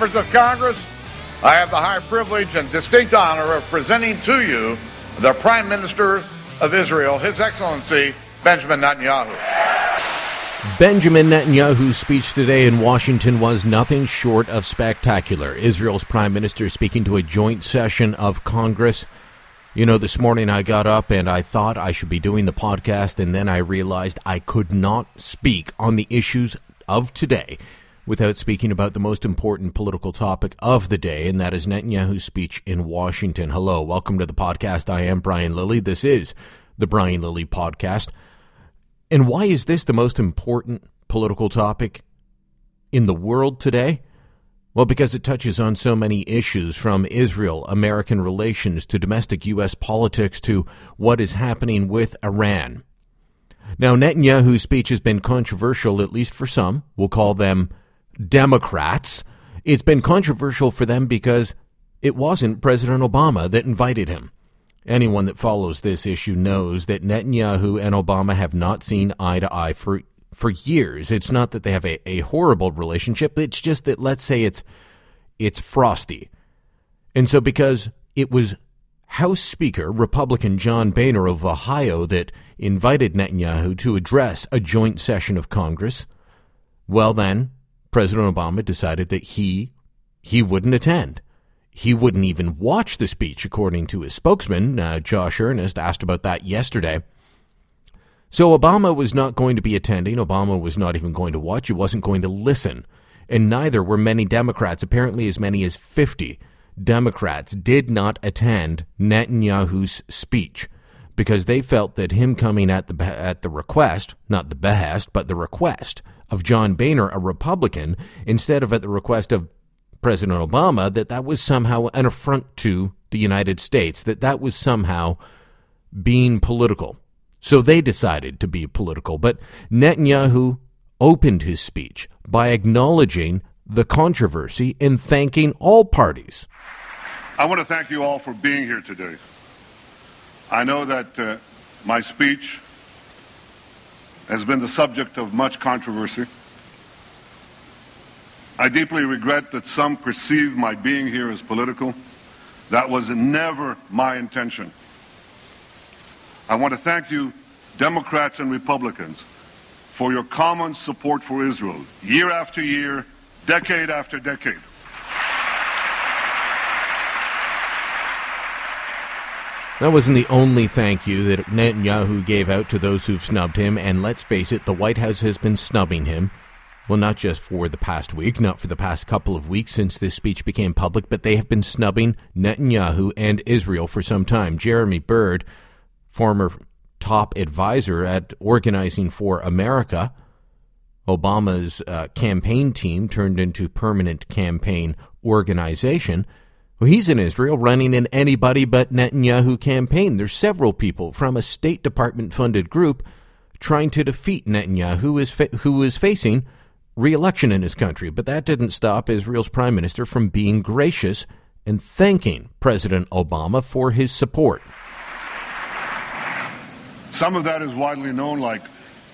Members of Congress, I have the high privilege and distinct honor of presenting to you the Prime Minister of Israel, His Excellency Benjamin Netanyahu. Benjamin Netanyahu's speech today in Washington was nothing short of spectacular. Israel's prime minister speaking to a joint session of Congress. You know, this morning I got up and I thought I should be doing the podcast, and then I realized I could not speak on the issues of today without speaking about the most important political topic of the day, and that is Netanyahu's speech in Washington. Hello, welcome to the podcast. I am Brian Lilley. This is the Brian Lilley Podcast. And why is this the most important political topic in the world today? Well, because it touches on so many issues from Israel, American relations, to domestic U.S. politics, to what is happening with Iran. Now, Netanyahu's speech has been controversial, at least for some. We'll call them Democrats. It's been controversial for them because it wasn't President Obama that invited him. Anyone that follows this issue knows that Netanyahu and Obama have not seen eye to eye for for years. It's not that they have a, a horrible relationship, it's just that let's say it's it's frosty. And so because it was House Speaker Republican John Boehner of Ohio that invited Netanyahu to address a joint session of Congress, well then, President Obama decided that he he wouldn't attend. He wouldn't even watch the speech, according to his spokesman, uh, Josh Earnest, asked about that yesterday. So Obama was not going to be attending. Obama was not even going to watch. He wasn't going to listen. And neither were many Democrats. Apparently, as many as 50 Democrats did not attend Netanyahu's speech because they felt that him coming at the at the request, not the behest, but the request of John Boehner, a Republican, instead of at the request of President Obama that that was somehow an affront to the United States, that that was somehow being political. So they decided to be political. But Netanyahu opened his speech by acknowledging the controversy and thanking all parties. I want to thank you all for being here today. I know that uh, my speech has been the subject of much controversy. I deeply regret that some perceive my being here as political. That was never my intention. I want to thank you, Democrats and Republicans, for your common support for Israel, year after year, decade after decade. That wasn't the only thank you that Netanyahu gave out to those who've snubbed him, and let's face it, the White House has been snubbing him well, not just for the past week, not for the past couple of weeks since this speech became public, but they have been snubbing Netanyahu and Israel for some time. Jeremy Bird, former top advisor at Organizing for America, Obama's uh, campaign team turned into permanent campaign organization. Well, he's in Israel running an anybody but Netanyahu campaign. There's several people from a State Department funded group trying to defeat Netanyahu, who is, fa- who is facing re-election in his country, but that didn't stop Israel's prime minister from being gracious and thanking President Obama for his support. Some of that is widely known, like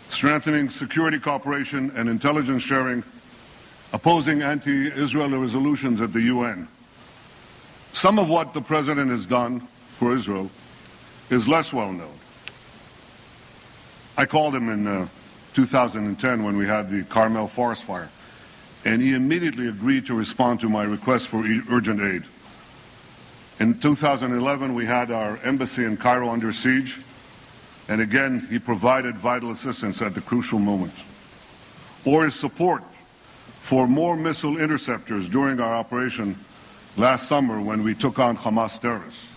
strengthening security cooperation and intelligence sharing, opposing anti-Israel resolutions at the UN. Some of what the president has done for Israel is less well known. I called him in uh, 2010 when we had the Carmel forest fire. And he immediately agreed to respond to my request for urgent aid. In 2011, we had our embassy in Cairo under siege. And again, he provided vital assistance at the crucial moment. Or his support for more missile interceptors during our operation last summer when we took on Hamas terrorists.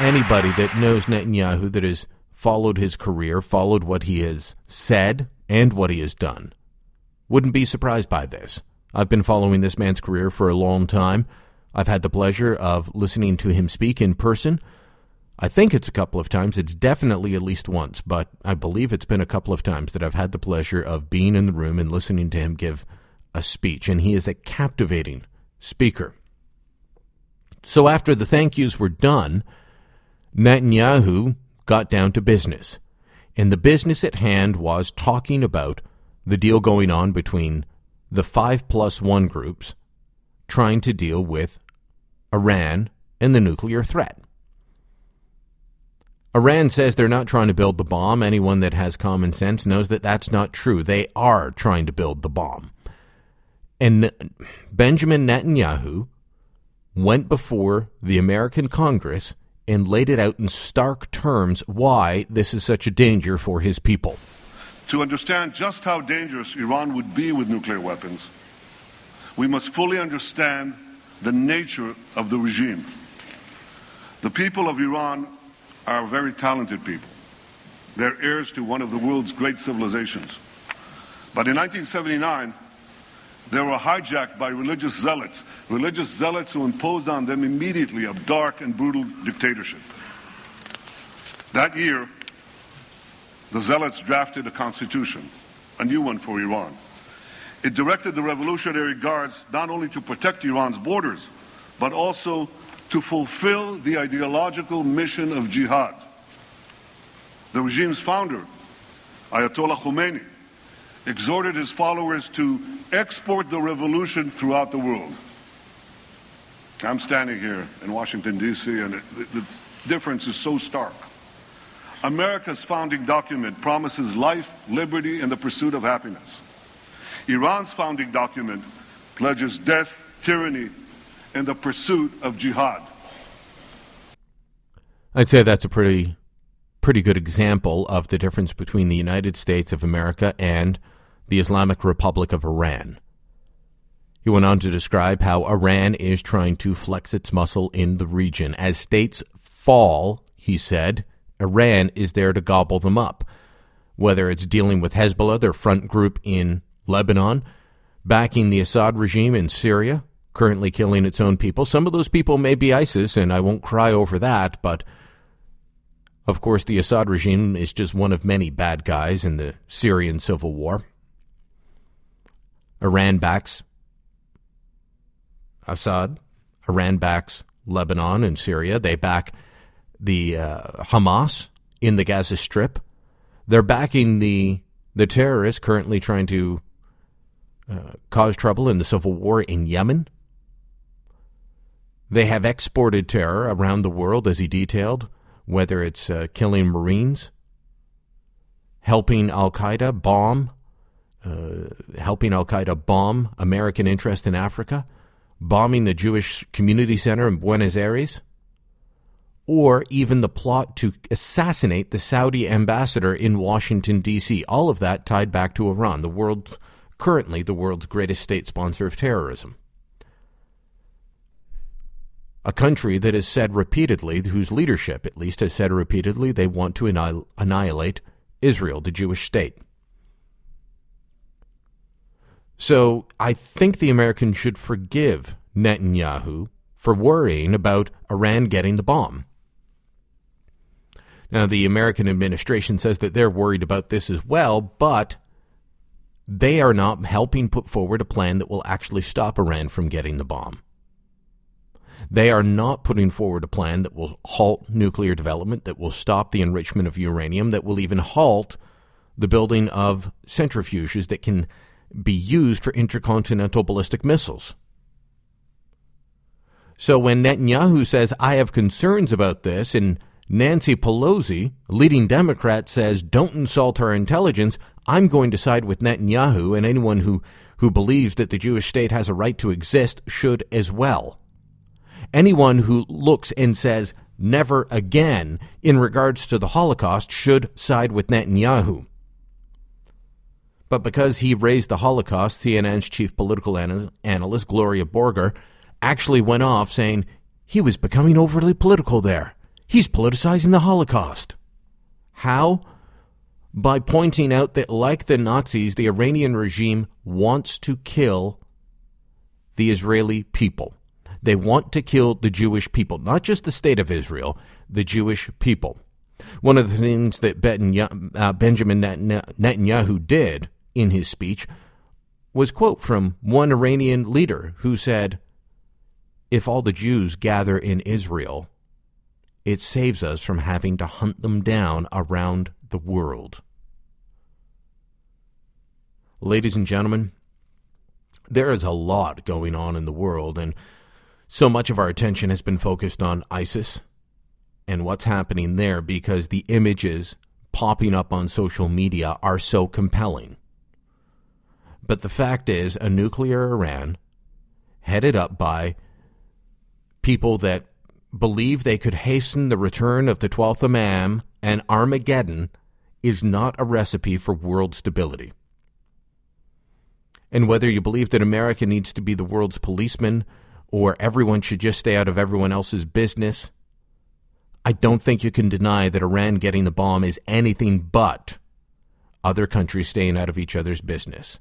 Anybody that knows Netanyahu that has followed his career, followed what he has said and what he has done, wouldn't be surprised by this. I've been following this man's career for a long time. I've had the pleasure of listening to him speak in person. I think it's a couple of times. It's definitely at least once, but I believe it's been a couple of times that I've had the pleasure of being in the room and listening to him give a speech, and he is a captivating speaker. So after the thank yous were done, Netanyahu got down to business. And the business at hand was talking about the deal going on between the five plus one groups trying to deal with Iran and the nuclear threat. Iran says they're not trying to build the bomb. Anyone that has common sense knows that that's not true. They are trying to build the bomb. And Benjamin Netanyahu went before the American Congress and laid it out in stark terms why this is such a danger for his people. To understand just how dangerous Iran would be with nuclear weapons, we must fully understand the nature of the regime. The people of Iran are very talented people. They're heirs to one of the world's great civilizations. But in 1979, they were hijacked by religious zealots, religious zealots who imposed on them immediately a dark and brutal dictatorship. That year, the zealots drafted a constitution, a new one for Iran. It directed the Revolutionary Guards not only to protect Iran's borders, but also to fulfill the ideological mission of jihad. The regime's founder, Ayatollah Khomeini, exhorted his followers to export the revolution throughout the world. I'm standing here in Washington, D.C., and it, the, the difference is so stark. America's founding document promises life, liberty, and the pursuit of happiness. Iran's founding document pledges death, tyranny, and the pursuit of jihad. I'd say that's a pretty pretty good example of the difference between the United States of America and the Islamic Republic of Iran. He went on to describe how Iran is trying to flex its muscle in the region. As states fall, he said, Iran is there to gobble them up. Whether it's dealing with Hezbollah, their front group in Lebanon, backing the Assad regime in Syria, currently killing its own people. Some of those people may be ISIS, and I won't cry over that, but of course, the Assad regime is just one of many bad guys in the Syrian civil war. Iran backs Assad. Iran backs Lebanon and Syria. They back the uh, Hamas in the Gaza Strip. They're backing the the terrorists currently trying to uh, cause trouble in the civil war in Yemen. They have exported terror around the world, as he detailed, whether it's uh, killing Marines, helping Al Qaeda bomb, uh, helping Al Qaeda bomb American interest in Africa, bombing the Jewish Community Center in Buenos Aires, or even the plot to assassinate the Saudi ambassador in Washington, D.C. All of that tied back to Iran, the world currently the world's greatest state sponsor of terrorism. A country that has said repeatedly, whose leadership at least has said repeatedly, they want to annihilate Israel, the Jewish state. So I think the Americans should forgive Netanyahu for worrying about Iran getting the bomb. Now, the American administration says that they're worried about this as well, but they are not helping put forward a plan that will actually stop Iran from getting the bomb. They are not putting forward a plan that will halt nuclear development, that will stop the enrichment of uranium, that will even halt the building of centrifuges that can be used for intercontinental ballistic missiles. So when Netanyahu says, I have concerns about this, and Nancy Pelosi, leading Democrat, says, don't insult our intelligence, I'm going to side with Netanyahu, and anyone who, who believes that the Jewish state has a right to exist should as well. Anyone who looks and says, never again, in regards to the Holocaust, should side with Netanyahu. But because he raised the Holocaust, CNN's chief political analyst, Gloria Borger, actually went off saying he was becoming overly political there. He's politicizing the Holocaust. How? by pointing out that, like the Nazis, the Iranian regime wants to kill the Israeli people. They want to kill the Jewish people, not just the state of Israel, the Jewish people. One of the things that uh, Benjamin Netanyahu did in his speech was quote from one Iranian leader who said, "If all the Jews gather in Israel, it saves us from having to hunt them down around the world. Ladies and gentlemen, there is a lot going on in the world, and so much of our attention has been focused on ISIS and what's happening there because the images popping up on social media are so compelling. But the fact is, a nuclear Iran headed up by people that believe they could hasten the return of the 12th Imam and Armageddon is not a recipe for world stability. And whether you believe that America needs to be the world's policeman or everyone should just stay out of everyone else's business, I don't think you can deny that Iran getting the bomb is anything but other countries staying out of each other's business.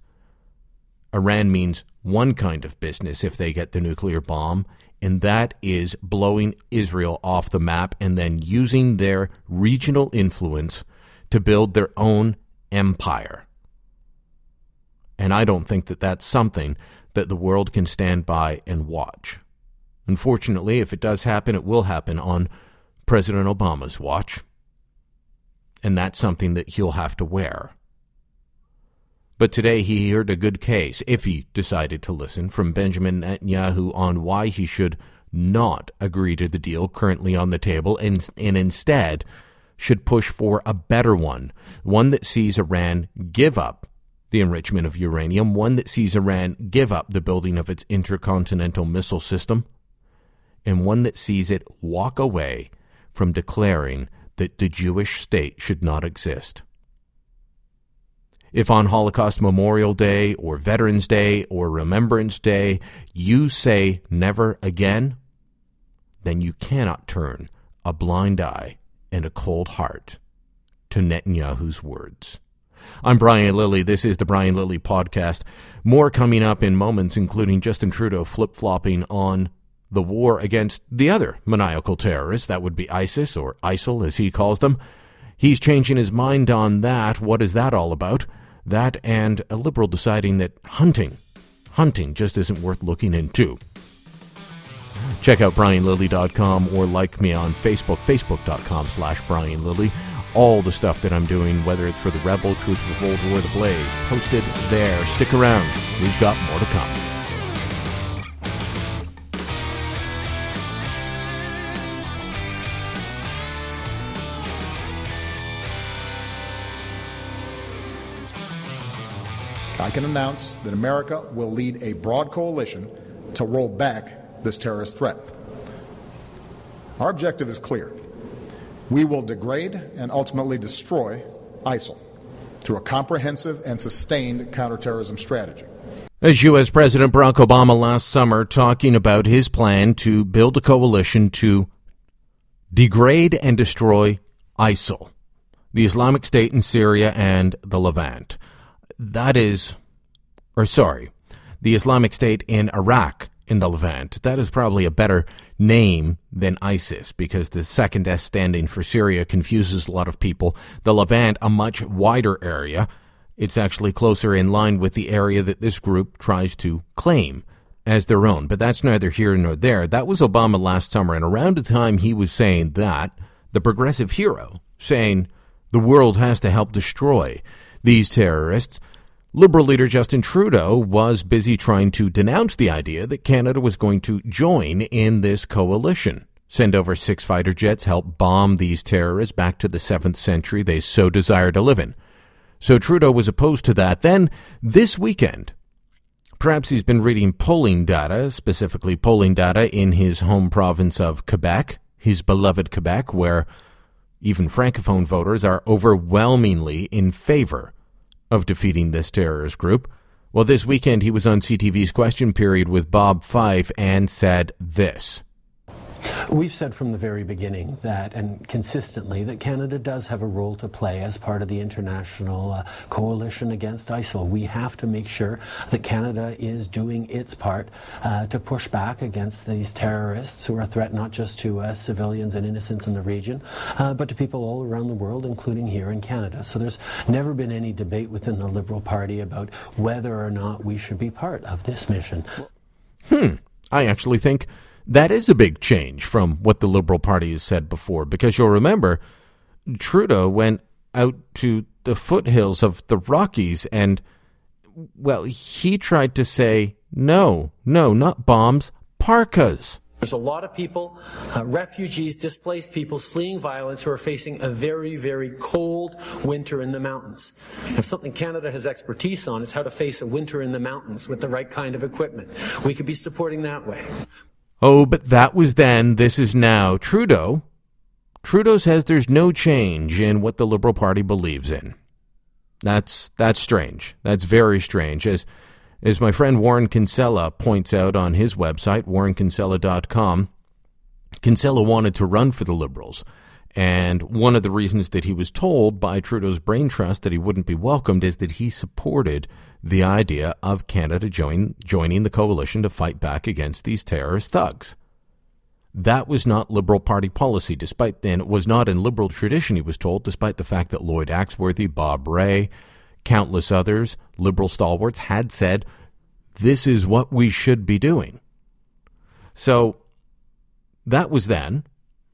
Iran means one kind of business if they get the nuclear bomb, and that is blowing Israel off the map and then using their regional influence to build their own empire. And I don't think that that's something that the world can stand by and watch. Unfortunately, if it does happen, it will happen on President Obama's watch. And that's something that he'll have to wear. But today he heard a good case, if he decided to listen, from Benjamin Netanyahu on why he should not agree to the deal currently on the table and, and instead should push for a better one, one that sees Iran give up the enrichment of uranium, one that sees Iran give up the building of its intercontinental missile system, and one that sees it walk away from declaring that the Jewish state should not exist. If on Holocaust Memorial Day or Veterans Day or Remembrance Day you say never again, then you cannot turn a blind eye and a cold heart to Netanyahu's words. I'm Brian Lilley. This is the Brian Lilley Podcast. More coming up in moments, including Justin Trudeau flip flopping on the war against the other maniacal terrorists. That would be ISIS, or ISIL as he calls them. He's changing his mind on that. What is that all about? That and a liberal deciding that hunting, hunting just isn't worth looking into. Check out brianlilley.com or like me on Facebook, facebook.com slash brianlilley all the stuff that I'm doing, whether it's for the Rebel, Truth Revolt, or the Blaze, posted there. Stick around. We've got more to come. I can announce that America will lead a broad coalition to roll back this terrorist threat. Our objective is clear we will degrade and ultimately destroy ISIL through a comprehensive and sustained counterterrorism strategy. As U.S. President Barack Obama last summer talking about his plan to build a coalition to degrade and destroy ISIL, the Islamic State in Syria and the Levant. That is, or sorry, the Islamic State in Iraq in the Levant. That is probably a better name than ISIS because the second S standing for Syria confuses a lot of people. The Levant, a much wider area, it's actually closer in line with the area that this group tries to claim as their own. But that's neither here nor there. That was Obama last summer, and around the time he was saying that, the progressive hero saying the world has to help destroy these terrorists Liberal leader Justin Trudeau was busy trying to denounce the idea that Canada was going to join in this coalition. Send over six fighter jets, help bomb these terrorists back to the 7th century they so desire to live in. So Trudeau was opposed to that. Then, this weekend, perhaps he's been reading polling data, specifically polling data in his home province of Quebec, his beloved Quebec, where even Francophone voters are overwhelmingly in favor of defeating this terrorist group. Well, this weekend he was on CTV's question period with Bob Fife and said this. We've said from the very beginning that, and consistently, that Canada does have a role to play as part of the international uh, coalition against ISIL. We have to make sure that Canada is doing its part uh, to push back against these terrorists who are a threat not just to uh, civilians and innocents in the region, uh, but to people all around the world, including here in Canada. So there's never been any debate within the Liberal Party about whether or not we should be part of this mission. Hmm. I actually think that is a big change from what the Liberal Party has said before, because you'll remember Trudeau went out to the foothills of the Rockies and, well, he tried to say No, no, not bombs, parkas. There's a lot of people, uh, refugees, displaced peoples fleeing violence who are facing a very, very cold winter in the mountains. If something Canada has expertise on is how to face a winter in the mountains with the right kind of equipment. We could be supporting that way. Oh, but that was then, this is now. Trudeau. Trudeau says there's no change in what the Liberal Party believes in. That's that's strange. That's very strange. As as my friend Warren Kinsella points out on his website, warrenkinsella.com, Kinsella wanted to run for the Liberals. And one of the reasons that he was told by Trudeau's brain trust that he wouldn't be welcomed is that he supported the idea of Canada join, joining the coalition to fight back against these terrorist thugs. That was not Liberal Party policy, despite then it was not in Liberal tradition, he was told, despite the fact that Lloyd Axworthy, Bob Rae, countless others, liberal stalwarts, had said, this is what we should be doing. So that was then.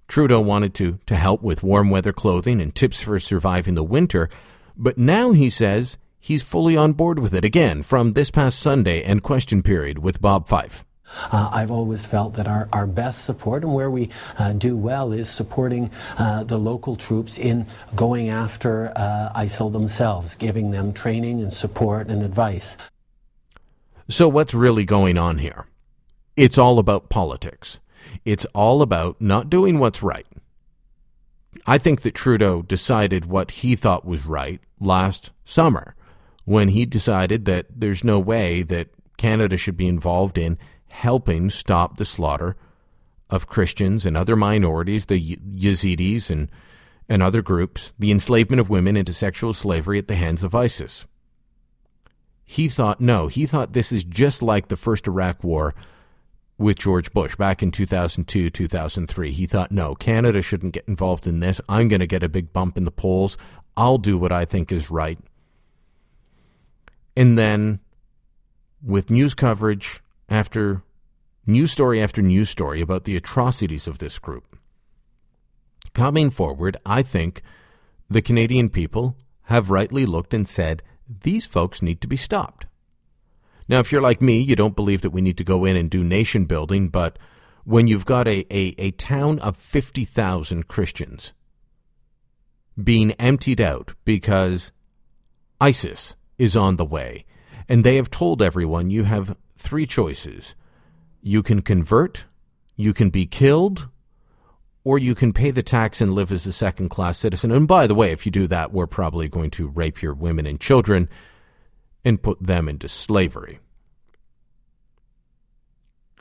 Trudeau wanted to, to help with warm weather clothing and tips for surviving the winter, but now he says he's fully on board with it again from this past Sunday and question period with Bob Fife. Uh, I've always felt that our, our best support and where we uh, do well is supporting uh, the local troops in going after uh, ISIL themselves, giving them training and support and advice. So, what's really going on here? It's all about politics. It's all about not doing what's right. I think that Trudeau decided what he thought was right last summer when he decided that there's no way that Canada should be involved in helping stop the slaughter of Christians and other minorities, the Yazidis and, and other groups, the enslavement of women into sexual slavery at the hands of ISIS. He thought, no, he thought this is just like the first Iraq war with George Bush back in 2002, 2003. He thought, no, Canada shouldn't get involved in this. I'm going to get a big bump in the polls. I'll do what I think is right. And then, with news coverage after news story after news story about the atrocities of this group. Coming forward, I think the Canadian people have rightly looked and said, these folks need to be stopped. Now, if you're like me, you don't believe that we need to go in and do nation building, but when you've got a, a, a town of 50,000 Christians being emptied out because ISIS is on the way, and they have told everyone you have three choices you can convert, you can be killed, or you can pay the tax and live as a second class citizen. And by the way, if you do that, we're probably going to rape your women and children and put them into slavery.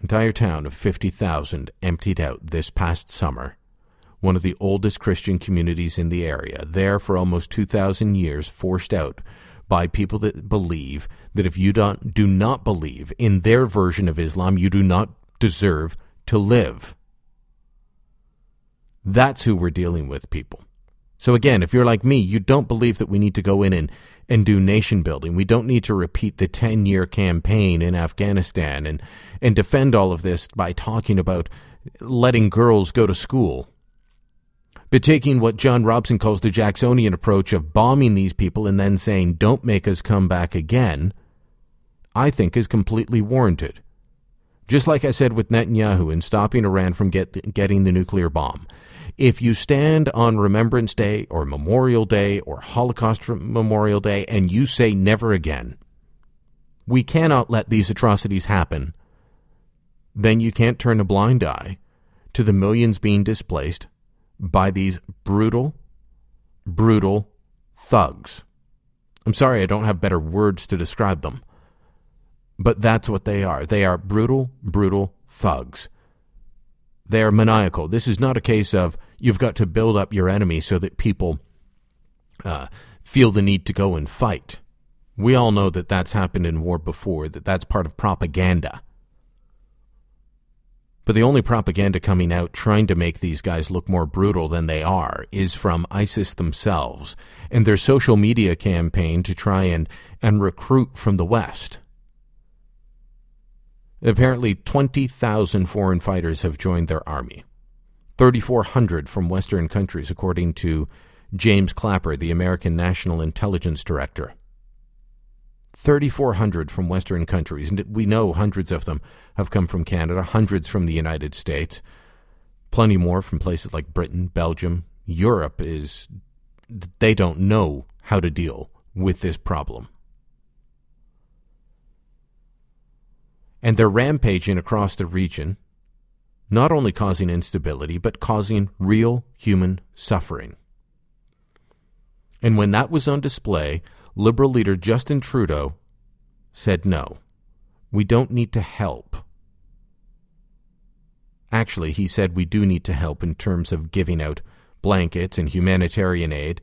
Entire town of 50,000 emptied out this past summer. One of the oldest Christian communities in the area, there for almost 2,000 years, forced out by people that believe that if you don't, do not believe in their version of Islam, you do not deserve to live. That's who we're dealing with, people. So again, if you're like me, you don't believe that we need to go in and, and do nation building. We don't need to repeat the 10 year campaign in Afghanistan and, and defend all of this by talking about letting girls go to school but taking what John Robson calls the Jacksonian approach of bombing these people and then saying, don't make us come back again, I think is completely warranted. Just like I said with Netanyahu in stopping Iran from get, getting the nuclear bomb. If you stand on Remembrance Day or Memorial Day or Holocaust Memorial Day and you say never again, we cannot let these atrocities happen, then you can't turn a blind eye to the millions being displaced by these brutal, brutal thugs. I'm sorry, I don't have better words to describe them. But that's what they are. They are brutal, brutal thugs. They are maniacal. This is not a case of you've got to build up your enemy so that people uh, feel the need to go and fight. We all know that that's happened in war before, that that's part of propaganda. But the only propaganda coming out trying to make these guys look more brutal than they are is from ISIS themselves and their social media campaign to try and, and recruit from the West. Apparently, 20,000 foreign fighters have joined their army. 3,400 from Western countries, according to James Clapper, the American National Intelligence Director. 3,400 from Western countries. And we know hundreds of them have come from Canada, hundreds from the United States, plenty more from places like Britain, Belgium. Europe is, they don't know how to deal with this problem. And they're rampaging across the region, not only causing instability, but causing real human suffering. And when that was on display, Liberal leader Justin Trudeau said no. We don't need to help. Actually, he said we do need to help in terms of giving out blankets and humanitarian aid,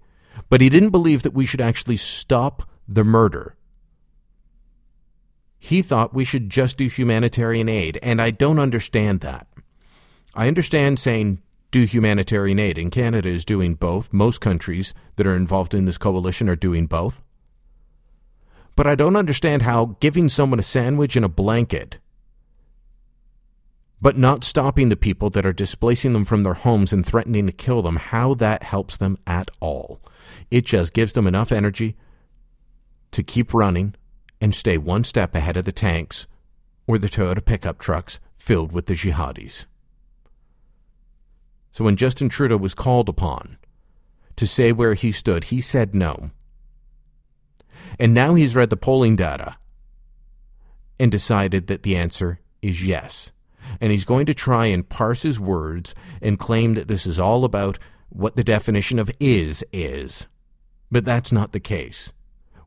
but he didn't believe that we should actually stop the murder. He thought we should just do humanitarian aid, and I don't understand that. I understand saying do humanitarian aid, and Canada is doing both. Most countries that are involved in this coalition are doing both. But I don't understand how giving someone a sandwich and a blanket, but not stopping the people that are displacing them from their homes and threatening to kill them, how that helps them at all. It just gives them enough energy to keep running and stay one step ahead of the tanks or the Toyota pickup trucks filled with the jihadis. So when Justin Trudeau was called upon to say where he stood, he said no. And now he's read the polling data and decided that the answer is yes. And he's going to try and parse his words and claim that this is all about what the definition of is is. But that's not the case.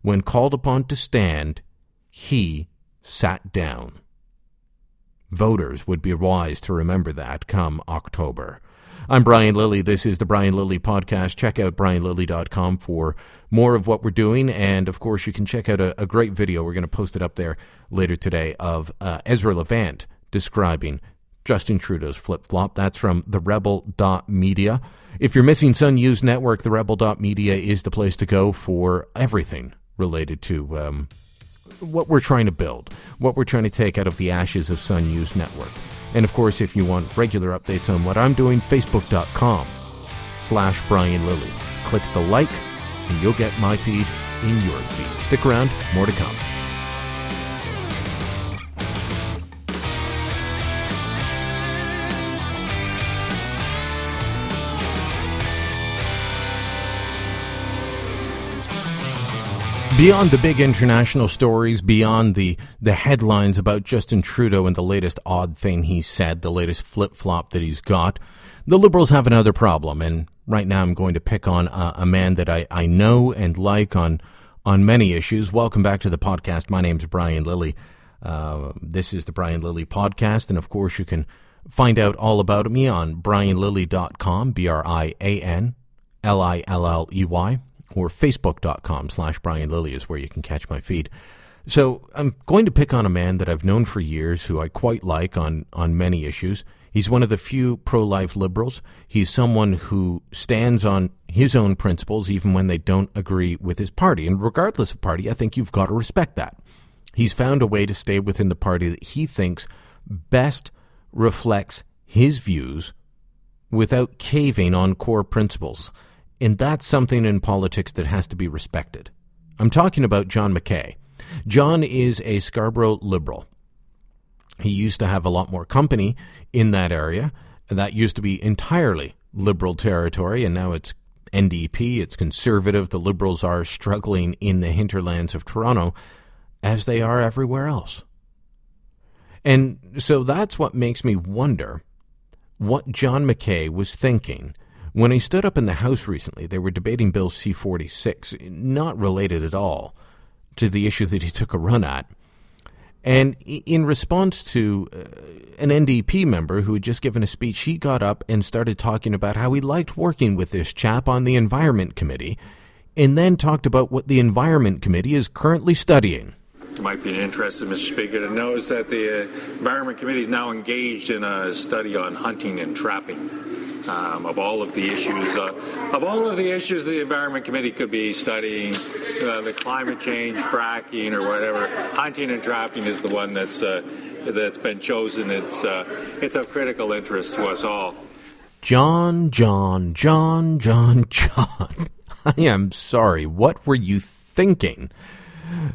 When called upon to stand, he sat down. Voters would be wise to remember that come October. I'm Brian Lilley. This is the Brian Lilley Podcast. Check out brianlilley.com for more of what we're doing. And of course, you can check out a, a great video. We're going to post it up there later today of uh, Ezra Levant describing Justin Trudeau's flip flop. That's from the rebel.media. If you're missing Sun News Network, the rebel.media is the place to go for everything related to um, what we're trying to build, what we're trying to take out of the ashes of Sun News Network. And of course, if you want regular updates on what I'm doing, facebook.com slash Brian Lilley. Click the like, and you'll get my feed in your feed. Stick around, more to come. Beyond the big international stories, beyond the, the headlines about Justin Trudeau and the latest odd thing he said, the latest flip flop that he's got, the Liberals have another problem. And right now I'm going to pick on a, a man that I, I know and like on, on many issues. Welcome back to the podcast. My name's Brian Lilley. Uh, this is the Brian Lilley podcast. And of course, you can find out all about me on brianlilley.com, B R I A N L I L L E Y or facebook.com slash Brian Lilley is where you can catch my feed. So I'm going to pick on a man that I've known for years who I quite like on, on many issues. He's one of the few pro life liberals. He's someone who stands on his own principles even when they don't agree with his party. And regardless of party, I think you've got to respect that. He's found a way to stay within the party that he thinks best reflects his views without caving on core principles. And that's something in politics that has to be respected. I'm talking about John McKay. John is a Scarborough liberal. He used to have a lot more company in that area. That used to be entirely liberal territory, and now it's NDP, it's conservative. The liberals are struggling in the hinterlands of Toronto, as they are everywhere else. And so that's what makes me wonder what John McKay was thinking when he stood up in the House recently, they were debating Bill C 46, not related at all to the issue that he took a run at. And in response to uh, an NDP member who had just given a speech, he got up and started talking about how he liked working with this chap on the Environment Committee, and then talked about what the Environment Committee is currently studying. Might be interested, Mr. Speaker, to know is that the uh, Environment Committee is now engaged in a study on hunting and trapping um, of all of the issues uh, of all of the issues the Environment Committee could be studying, uh, the climate change, fracking, or whatever. Hunting and trapping is the one that's uh, that's been chosen. It's uh, it's of critical interest to us all. John, John, John, John, John. I am sorry. What were you thinking?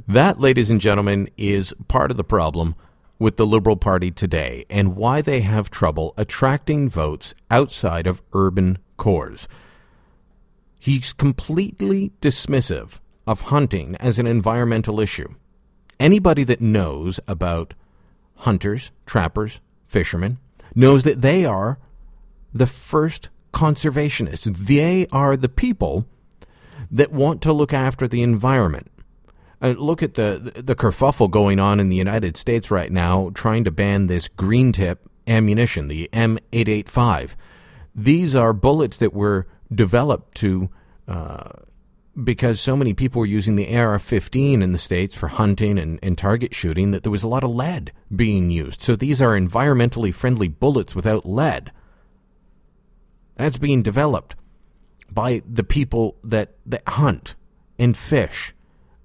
That, ladies and gentlemen, is part of the problem with the Liberal Party today and why they have trouble attracting votes outside of urban cores. He's completely dismissive of hunting as an environmental issue. Anybody that knows about hunters, trappers, fishermen knows that they are the first conservationists. They are the people that want to look after the environment. Look at the, the, the kerfuffle going on in the United States right now, trying to ban this green tip ammunition, the M885. These are bullets that were developed to uh, because so many people were using the AR-15 in the states for hunting and, and target shooting that there was a lot of lead being used. So these are environmentally friendly bullets without lead. That's being developed by the people that, that hunt and fish.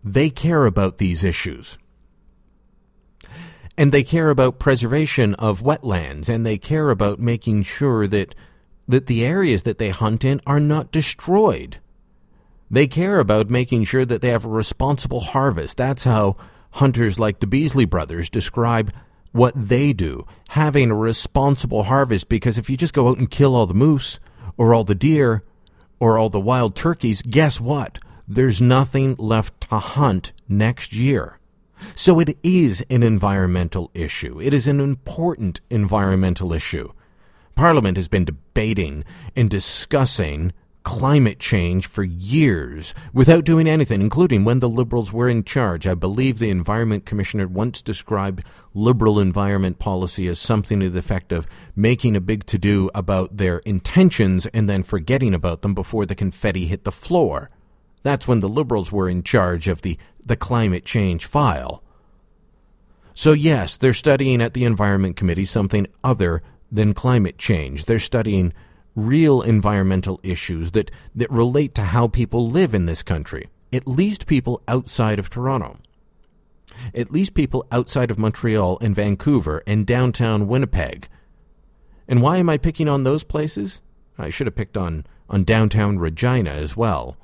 They care about these issues. And they care about preservation of wetlands, and they care about making sure that, that the areas that they hunt in are not destroyed. They care about making sure that they have a responsible harvest. That's how hunters like the Beasley brothers describe what they do, having a responsible harvest, because if you just go out and kill all the moose or all the deer or all the wild turkeys, guess what? There's nothing left to hunt next year. So it is an environmental issue. It is an important environmental issue. Parliament has been debating and discussing climate change for years without doing anything, including when the Liberals were in charge. I believe the Environment Commissioner once described Liberal environment policy as something to the effect of making a big to do about their intentions and then forgetting about them before the confetti hit the floor. That's when the Liberals were in charge of the, the climate change file. So, yes, they're studying at the Environment Committee something other than climate change. They're studying real environmental issues that, that relate to how people live in this country, at least people outside of Toronto. At least people outside of Montreal and Vancouver and downtown Winnipeg. And why am I picking on those places? I should have picked on, on downtown Regina as well.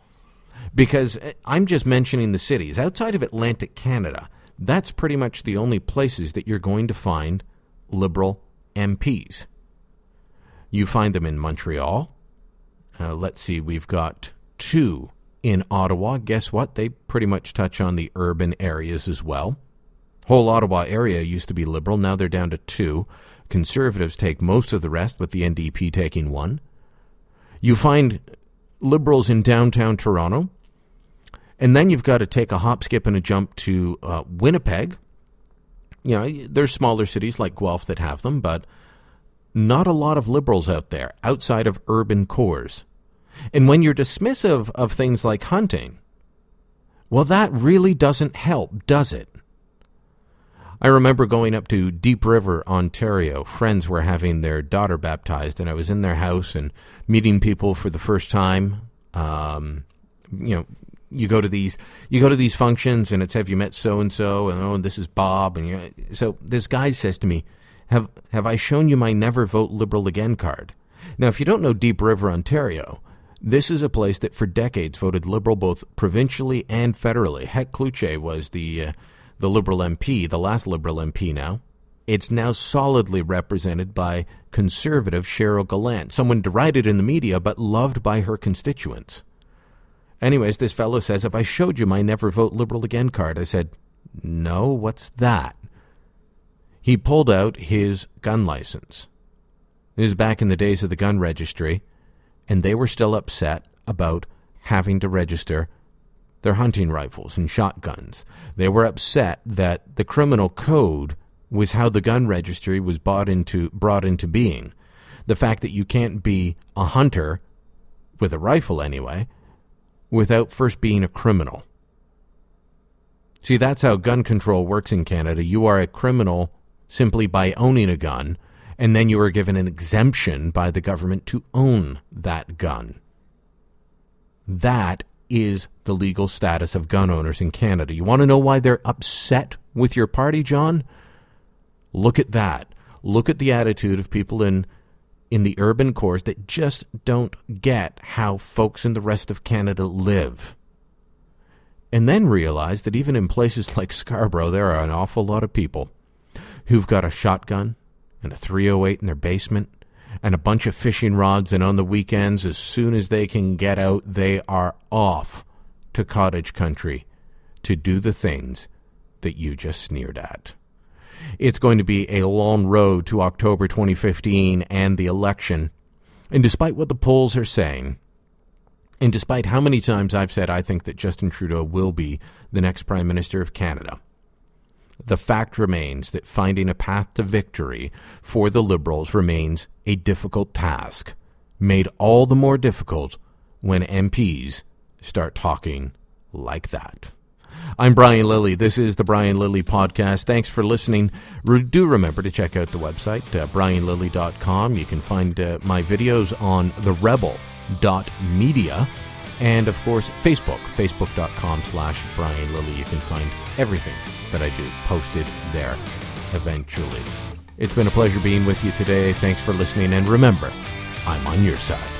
Because eh, I'm just mentioning the cities. Outside of Atlantic Canada, that's pretty much the only places that you're going to find Liberal MPs. You find them in Montreal. Uh, let's see, we've got two in Ottawa. Guess what? They pretty much touch on the urban areas as well. Whole Ottawa area used to be liberal. Now they're down to two. Conservatives take most of the rest, with the NDP taking one. You find liberals in downtown Toronto. And then you've got to take a hop, skip, and a jump to uh, Winnipeg. You know, there's smaller cities like Guelph that have them, but not a lot of liberals out there outside of urban cores. And when you're dismissive of things like hunting, well, that really doesn't help, does it? I remember going up to Deep River, Ontario. Friends were having their daughter baptized, and I was in their house and meeting people for the first time. Um, you know, you go to these you go to these functions, and it's have you met so and so, and oh, this is Bob, and so this guy says to me, have, have I shown you my never vote Liberal again card? Now, if you don't know Deep River, Ontario, this is a place that for decades voted Liberal both provincially and federally. Heck, Clouthier was the, uh, the Liberal MP, the last Liberal MP now. It's now solidly represented by conservative Cheryl Gallant, someone derided in the media but loved by her constituents. Anyways, this fellow says, If I showed you my never vote Liberal again card, I said, No, what's that? he pulled out his gun license. This is back in the days of the gun registry, and they were still upset about having to register their hunting rifles and shotguns. They were upset that the criminal code was how the gun registry was bought into, brought into being. The fact that you can't be a hunter, with a rifle anyway, without first being a criminal. See, that's how gun control works in Canada. You are a criminal simply by owning a gun, and then you are given an exemption by the government to own that gun. That is the legal status of gun owners in Canada. You want to know why they're upset with your party, John? Look at that. Look at the attitude of people in in the urban cores that just don't get how folks in the rest of Canada live. and then realize that even in places like Scarborough, there are an awful lot of people who've got a shotgun and a 308 in their basement and a bunch of fishing rods, and on the weekends, as soon as they can get out, they are off to cottage country to do the things that you just sneered at. It's going to be a long road to October 2015 and the election. And despite what the polls are saying, and despite how many times I've said I think that Justin Trudeau will be the next Prime Minister of Canada, the fact remains that finding a path to victory for the Liberals remains a difficult task, made all the more difficult when MPs start talking like that. I'm Brian Lilley. This is the Brian Lilley Podcast. Thanks for listening. Re- do remember to check out the website, uh, brianlilley.com. You can find uh, my videos on the rebel.media and, of course, Facebook, facebook.com slash Brian Lilley. You can find everything that I do posted there eventually. It's been a pleasure being with you today. Thanks for listening. And remember, I'm on your side.